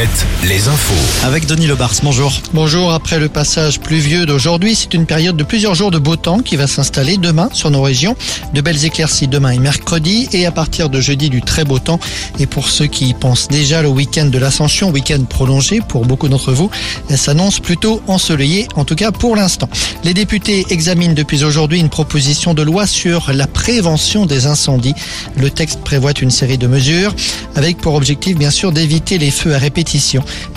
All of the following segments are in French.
Alouette, les infos. Avec Denis Lebars, bonjour. Bonjour, après le passage pluvieux d'aujourd'hui, c'est une période de plusieurs jours de beau temps qui va s'installer demain sur nos régions. De belles éclaircies demain et mercredi et à partir de jeudi du très beau temps. Et pour ceux qui pensent déjà le week-end de l'ascension, week-end prolongé pour beaucoup d'entre vous, elle s'annonce plutôt ensoleillée, en tout cas pour l'instant. Les députés examinent depuis aujourd'hui une proposition de loi sur la prévention des incendies. Le texte prévoit une série de mesures avec pour objectif bien sûr d'éviter les feux à répétition,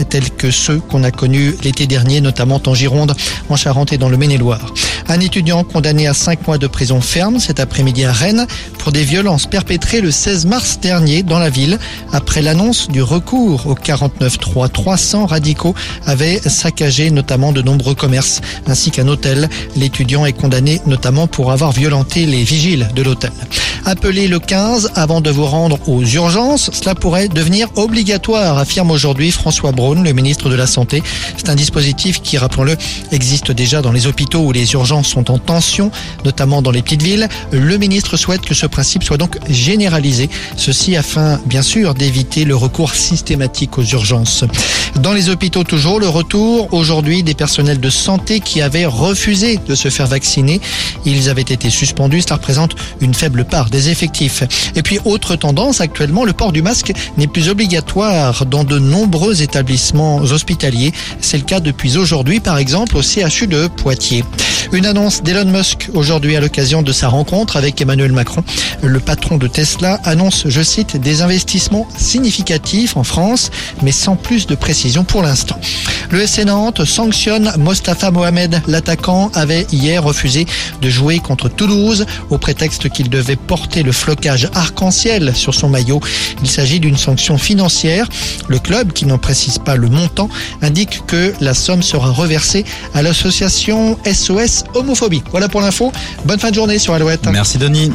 tels que ceux qu'on a connus l'été dernier, notamment en Gironde, en Charente et dans le Maine-et-Loire. Un étudiant condamné à 5 mois de prison ferme cet après-midi à Rennes pour des violences perpétrées le 16 mars dernier dans la ville après l'annonce du recours au 49.3. 300 radicaux avaient saccagé notamment de nombreux commerces ainsi qu'un hôtel. L'étudiant est condamné notamment pour avoir violenté les vigiles de l'hôtel. Appelez le 15 avant de vous rendre aux urgences. Cela pourrait devenir obligatoire, affirme aujourd'hui François Braun, le ministre de la Santé. C'est un dispositif qui, rappelons-le, existe déjà dans les hôpitaux où les urgences sont en tension, notamment dans les petites villes. Le ministre souhaite que ce principe soit donc généralisé. Ceci afin, bien sûr, d'éviter le recours systématique aux urgences. Dans les hôpitaux toujours, le retour aujourd'hui des personnels de santé qui avaient refusé de se faire vacciner. Ils avaient été suspendus. Cela représente une faible part des effectifs. Et puis, autre tendance, actuellement, le port du masque n'est plus obligatoire dans de nombreux établissements hospitaliers. C'est le cas depuis aujourd'hui, par exemple, au CHU de Poitiers. Une annonce d'Elon Musk aujourd'hui à l'occasion de sa rencontre avec Emmanuel Macron. Le patron de Tesla annonce, je cite, des investissements significatifs en France, mais sans plus de précision pour l'instant. Le SC Nantes sanctionne Mostafa Mohamed. L'attaquant avait hier refusé de jouer contre Toulouse au prétexte qu'il devait porter le flocage arc-en-ciel sur son maillot. Il s'agit d'une sanction financière. Le club, qui n'en précise pas le montant, indique que la somme sera reversée à l'association SOS Homophobie. Voilà pour l'info. Bonne fin de journée sur Alouette. Merci Denis.